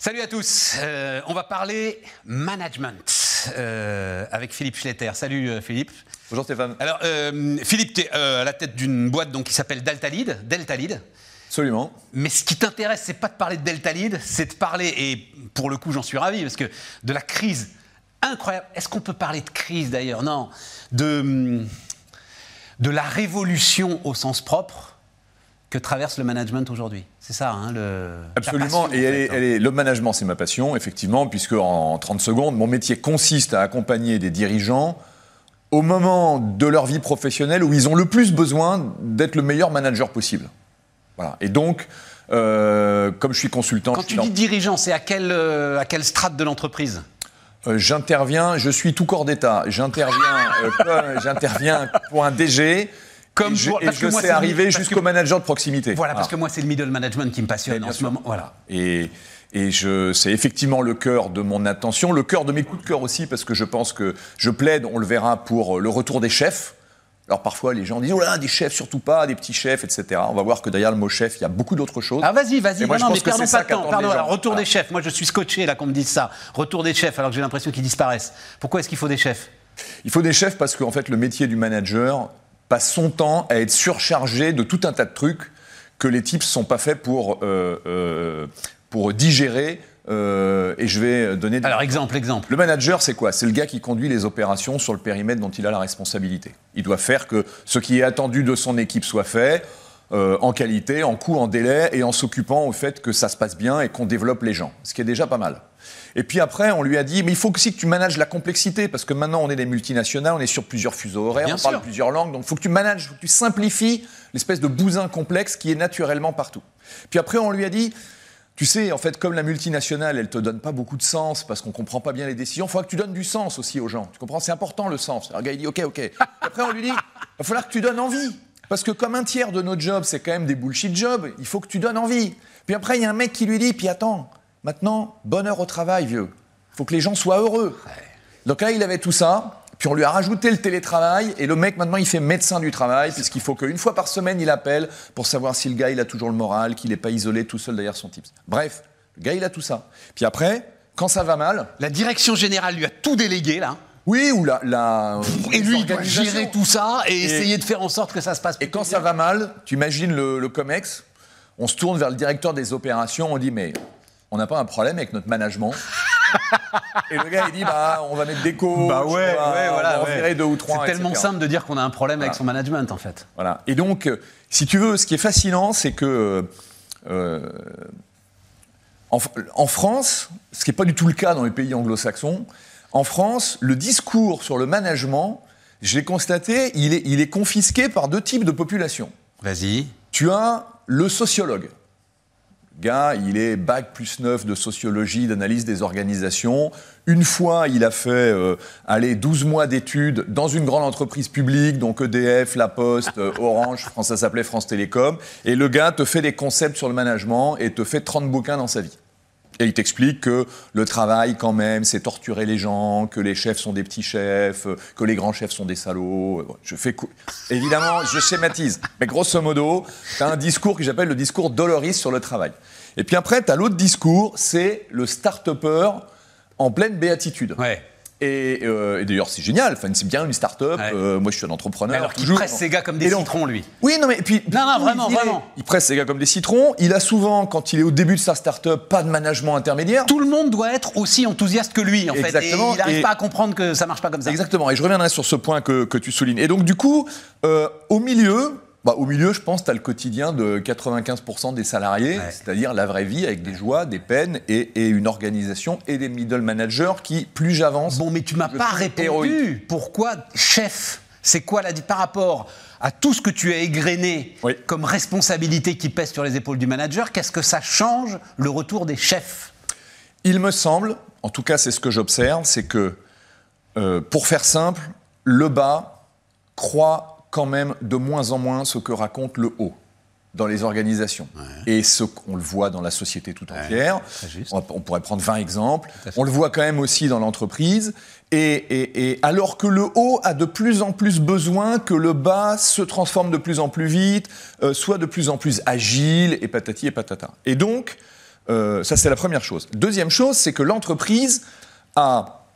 Salut à tous. Euh, on va parler management euh, avec Philippe Schletter. Salut euh, Philippe. Bonjour Stéphane. Alors Philippe, tu es à la tête d'une boîte donc, qui s'appelle Deltalid. Deltalid. Absolument. Mais ce qui t'intéresse, c'est pas de parler de Deltalid, c'est de parler, et pour le coup j'en suis ravi, parce que de la crise incroyable. Est-ce qu'on peut parler de crise d'ailleurs? Non. De, de la révolution au sens propre que traverse le management aujourd'hui. C'est ça, hein, le. Absolument. et elle hein. est, le management, c'est ma passion, effectivement, puisque en 30 secondes, mon métier consiste à accompagner des dirigeants au moment de leur vie professionnelle où ils ont le plus besoin d'être le meilleur manager possible. Voilà. Et donc, euh, comme je suis consultant. Quand tu dis dirigeant, c'est à quelle, euh, à quelle strate de l'entreprise? Euh, J'interviens, je suis tout corps d'État. J'interviens, j'interviens pour un DG comme et je, et je sais arriver jusqu'au manager de proximité. Voilà, parce que moi, c'est le middle management qui me passionne en ce moment. Voilà. Et, et c'est effectivement le cœur de mon attention, le cœur de mes coups de cœur aussi, parce que je pense que je plaide, on le verra, pour le retour des chefs. Alors parfois, les gens disent oh là, des chefs surtout pas, des petits chefs, etc. On va voir que derrière le mot chef, il y a beaucoup d'autres choses. Ah vas-y, vas-y. Moi, non, mais perdons pas de temps. Pardon. retour des chefs. Moi, je suis scotché là qu'on me dise ça. Retour des chefs, alors que j'ai l'impression qu'ils disparaissent. Pourquoi est-ce qu'il faut des chefs? Il faut des chefs parce qu'en fait, le métier du manager, passe son temps à être surchargé de tout un tas de trucs que les types ne sont pas faits pour, euh, euh, pour digérer. Euh, et je vais donner. Des... Alors, exemple, exemple. Le manager, c'est quoi? C'est le gars qui conduit les opérations sur le périmètre dont il a la responsabilité. Il doit faire que ce qui est attendu de son équipe soit fait. en qualité, en coût, en délai, et en s'occupant au fait que ça se passe bien et qu'on développe les gens, ce qui est déjà pas mal. Et puis après, on lui a dit, mais il faut aussi que tu manages la complexité, parce que maintenant, on est des multinationales, on est sur plusieurs fuseaux horaires, on parle plusieurs langues, donc il faut que tu manages, il faut que tu simplifies l'espèce de bousin complexe qui est naturellement partout. Puis après, on lui a dit, tu sais, en fait, comme la multinationale, elle te donne pas beaucoup de sens parce qu'on comprend pas bien les décisions, il faudra que tu donnes du sens aussi aux gens. Tu comprends C'est important le sens. Alors le gars, il dit, ok, ok. Après, on lui dit, il va falloir que tu donnes envie. Parce que comme un tiers de nos jobs, c'est quand même des bullshit jobs, il faut que tu donnes envie. Puis après, il y a un mec qui lui dit, puis attends, Maintenant, bonheur au travail, vieux. Il faut que les gens soient heureux. Donc là, il avait tout ça. Puis on lui a rajouté le télétravail et le mec maintenant il fait médecin du travail puisqu'il faut qu'une fois par semaine il appelle pour savoir si le gars il a toujours le moral, qu'il n'est pas isolé tout seul derrière son type. Bref, le gars il a tout ça. Puis après, quand ça va mal, la direction générale lui a tout délégué là. Oui, ou la, la et lui gérer tout ça et, essayer de faire en sorte que ça se passe. Et quand ça va mal, tu imagines le, le comex, on se tourne vers le directeur des opérations, on dit mais on n'a pas un problème avec notre management. et le gars, il dit, bah, on va mettre des coachs, bah ouais, voilà, on va ouais. deux ou trois. C'est tellement simple de dire qu'on a un problème avec son management, en fait. Voilà. Et donc, euh, si tu veux, ce qui est fascinant, c'est que euh, en, France, ce qui n'est pas du tout le cas dans les pays anglo-saxons, en France, le discours sur le management, j'ai constaté, il est, il est confisqué par deux types de populations. Vas-y. Tu as le sociologue gars, il est bac plus 9 de sociologie, d'analyse des organisations. Une fois, il a fait euh, aller 12 mois d'études dans une grande entreprise publique, donc EDF, La Poste, euh, Orange, France, ça s'appelait France Télécom. Et le gars te fait des concepts sur le management et te fait 30 bouquins dans sa vie. Et il t'explique que le travail, quand même, c'est torturer les gens, que les chefs sont des petits chefs, que les grands chefs sont des salauds. Je fais Évidemment, je schématise. Mais grosso modo, tu un discours que j'appelle le discours Doloris sur le travail. Et puis après, tu as l'autre discours, c'est le start-upper en pleine béatitude. Ouais. Euh, et, d'ailleurs, c'est génial. Enfin, c'est bien une start-up. Euh, moi, je suis un entrepreneur. alors qu'il presse ses gars comme des citrons, lui. Oui, non, mais puis. Non, non, vraiment, vraiment. Il presse ses gars comme des citrons. Il a souvent, quand il est au début de sa start-up, pas de management intermédiaire. Tout le monde doit être aussi enthousiaste que lui, en Exactement. fait. Et il n'arrive pas à comprendre que ça marche pas comme ça. Exactement. Et je reviendrai sur ce point que, que tu soulignes. Et donc, du coup, euh, au milieu, bah, au milieu, je pense, tu as le quotidien de 95% des salariés, c'est-à-dire la vraie vie avec des joies, des peines et, une organisation et des middle managers qui, plus j'avance. Bon, mais tu m'as pas répondu. Pourquoi chef C'est quoi la par rapport à tout ce que tu as égrené comme responsabilité qui pèse sur les épaules du manager Qu'est-ce que ça change le retour des chefs? Il me semble, en tout cas c'est ce que j'observe, c'est que, euh, pour faire simple, le bas croit quand même de moins en moins ce que raconte le haut dans les organisations. Et ce qu'on le voit dans la société tout entière. On, pourrait prendre 20 exemples. On le voit quand même aussi dans l'entreprise. Et, alors que le haut a de plus en plus besoin que le bas se transforme de plus en plus vite, euh, soit de plus en plus agile, et patati et patata. Et donc, Euh, ça, c'est la première chose. Deuxième chose, c'est que l'entreprise a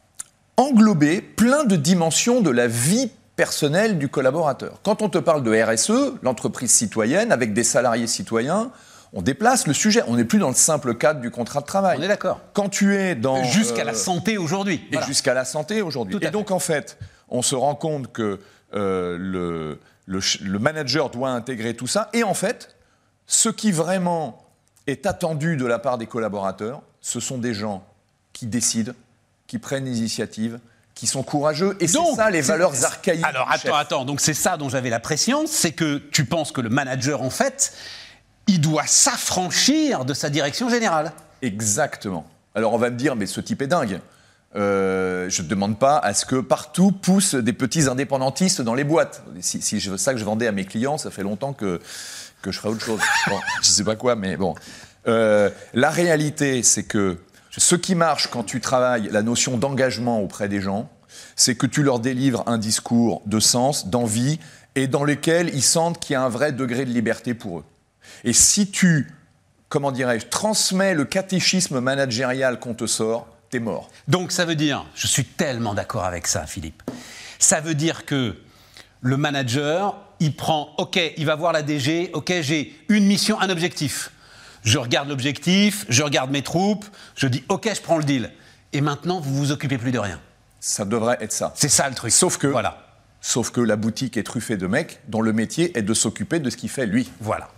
englobé plein de dimensions de la vie personnelle du collaborateur. Quand on te parle de RSE, l'entreprise citoyenne, avec des salariés citoyens, on déplace le sujet. On n'est plus dans le simple cadre du contrat de travail. On est d'accord. Quand tu es dans... Jusqu'à la santé aujourd'hui. Et jusqu'à la santé aujourd'hui. Et donc, en fait, on se rend compte que euh, le, le, manager doit intégrer tout ça. Et en fait, ce qui vraiment est attendu de la part des collaborateurs, ce sont des gens qui décident, qui prennent l'initiative, qui sont courageux. Et c'est ça les valeurs archaïques. Alors attends, attends. Donc c'est ça dont j'avais la pression, c'est que tu penses que le manager, en fait, il doit s'affranchir de sa direction générale. Exactement. Alors on va me dire, mais ce type est dingue. Euh, je ne demande pas à ce que partout poussent des petits indépendantistes dans les boîtes. Si, si c'est ça que je vendais à mes clients, ça fait longtemps que, que je ferai autre chose. Bon, je ne sais pas quoi, mais bon. Euh, la réalité, c'est que ce qui marche quand tu travailles la notion d'engagement auprès des gens, c'est que tu leur délivres un discours de sens, d'envie, et dans lequel ils sentent qu'il y a un vrai degré de liberté pour eux. Et si tu, comment dirais-je, transmets le catéchisme managérial qu'on te sort, t'es mort. Donc ça veut dire, je suis tellement d'accord avec ça, Philippe. Ça veut dire que le manager, il prend, ok, il va voir la DG, ok, j'ai une mission, un objectif. Je regarde l'objectif, je regarde mes troupes, je dis, ok, je prends le deal. Et maintenant, vous vous occupez plus de rien. Ça devrait être ça. C'est ça le truc. Sauf que, voilà. Sauf que la boutique est truffée de mecs dont le métier est de s'occuper de ce qu'il fait lui. Voilà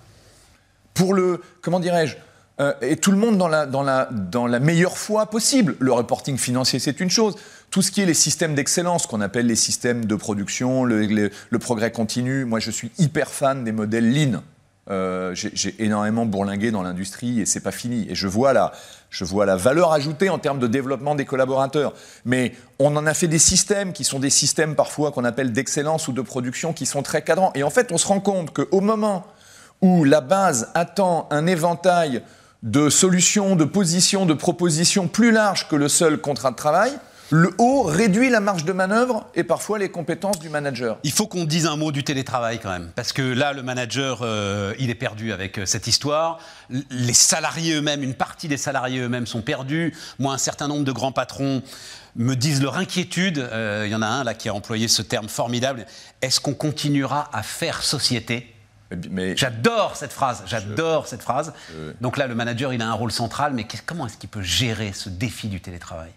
pour le, comment dirais-je, euh, et tout le monde dans la, dans, la, dans la meilleure foi possible. Le reporting financier, c'est une chose. Tout ce qui est les systèmes d'excellence, qu'on appelle les systèmes de production, le, progrès continu, moi je suis hyper fan des modèles Lean. Euh, j'ai énormément bourlingué dans l'industrie et c'est pas fini. Et je vois, la, je vois la valeur ajoutée en termes de développement des collaborateurs. Mais on en a fait des systèmes qui sont des systèmes parfois qu'on appelle d'excellence ou de production qui sont très cadrants. Et en fait, on se rend compte qu'au moment où la base attend un éventail de solutions, de positions, de propositions plus larges que le seul contrat de travail, le haut réduit la marge de manœuvre et parfois les compétences du manager. Il faut qu'on dise un mot du télétravail quand même, parce que là, le manager, euh, il est perdu avec euh, cette histoire. Les salariés eux-mêmes, une partie des salariés eux-mêmes sont perdus. Moi, un certain nombre de grands patrons me disent leur inquiétude. Euh, il y en a un là qui a employé ce terme formidable. Est-ce qu'on continuera à faire société? J'adore cette phrase, j'adore cette phrase. Donc là, le manager, il a un rôle central, mais comment est-ce qu'il peut gérer ce défi du télétravail?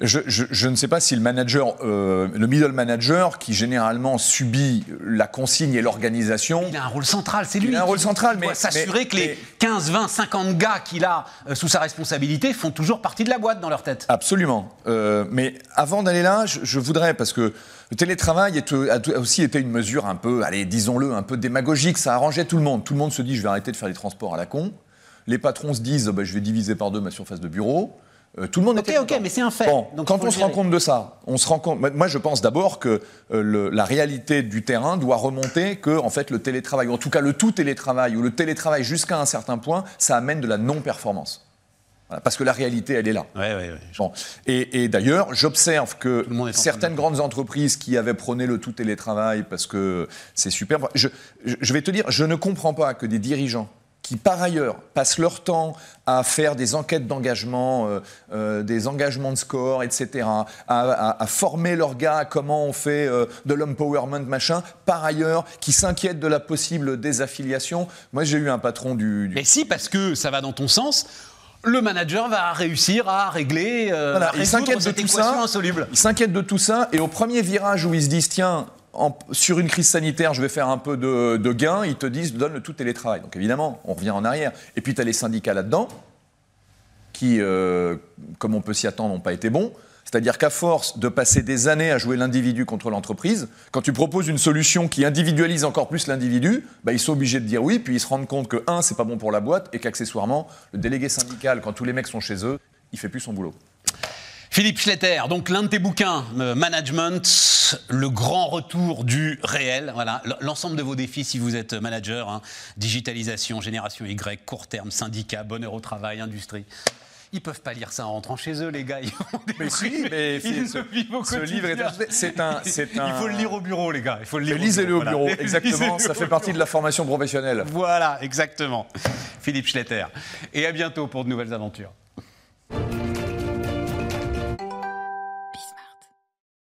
Je, ne sais pas si le manager, euh, le middle manager, qui généralement subit la consigne et l'organisation. Il a un rôle central, c'est lui. Il a un rôle central, mais. s'assurer que les 15, 20, 50 gars qu'il a euh, sous sa responsabilité font toujours partie de la boîte dans leur tête. Absolument. Euh, mais avant d'aller là, je, voudrais, parce que le télétravail a aussi été une mesure un peu, allez, disons-le, un peu démagogique. Ça arrangeait tout le monde. Tout le monde se dit je vais arrêter de faire les transports à la con. Les patrons se disent bah, je vais diviser par deux ma surface de bureau. Euh, tout le monde était Ok, mais c'est un fait. quand on se rend compte de ça, on se rend compte. Moi, je pense d'abord que euh, la réalité du terrain doit remonter que, en fait, le télétravail, ou en tout cas le tout télétravail, ou le télétravail jusqu'à un certain point, ça amène de la non-performance. parce que la réalité, elle est là. Ouais, ouais, bon. Et, d'ailleurs, j'observe que certaines grandes entreprises qui avaient prôné le tout télétravail parce que c'est super. je vais te dire, je ne comprends pas que des dirigeants qui par ailleurs passent leur temps à faire des enquêtes d'engagement, euh, euh, des engagements de score, etc., à, former leurs gars à comment on fait euh, de l'empowerment, machin, par ailleurs, qui s'inquiètent de la possible désaffiliation. Moi, j'ai eu un patron du, Mais si, parce que ça va dans ton sens le manager va réussir à régler, voilà, il s'inquiète de tout ça, insoluble. Il s'inquiète de tout ça, et au premier virage où ils se disent tiens, sur une crise sanitaire, je vais faire un peu de, gains, ils te disent donne le tout télétravail. Donc évidemment, on revient en arrière. Et puis tu as les syndicats là-dedans, qui, euh, comme on peut s'y attendre, n'ont pas été bons. C'est-à-dire qu'à force de passer des années à jouer l'individu contre l'entreprise, quand tu proposes une solution qui individualise encore plus l'individu, bah, ils sont obligés de dire oui, puis ils se rendent compte que, un, c'est pas bon pour la boîte, et qu'accessoirement, le délégué syndical, quand tous les mecs sont chez eux, il fait plus son boulot. Philippe Schletter, donc l'un de tes bouquins, euh, Management, le grand retour du réel. Voilà, l'ensemble de vos défis si vous êtes manager, hein. digitalisation, génération Y, court terme, syndicat, bonheur au travail, industrie. Ils peuvent pas lire ça en rentrant chez eux, les gars. Ils ont des Mais si, mais ils ce- au livre est un- c'est un- Il faut le lire au bureau, les gars. Il faut le lire. Lisez-le au voilà. bureau, exactement. Ça fait partie bureau. de la formation professionnelle. Voilà, exactement. Philippe Schletter. Et à bientôt pour de nouvelles aventures.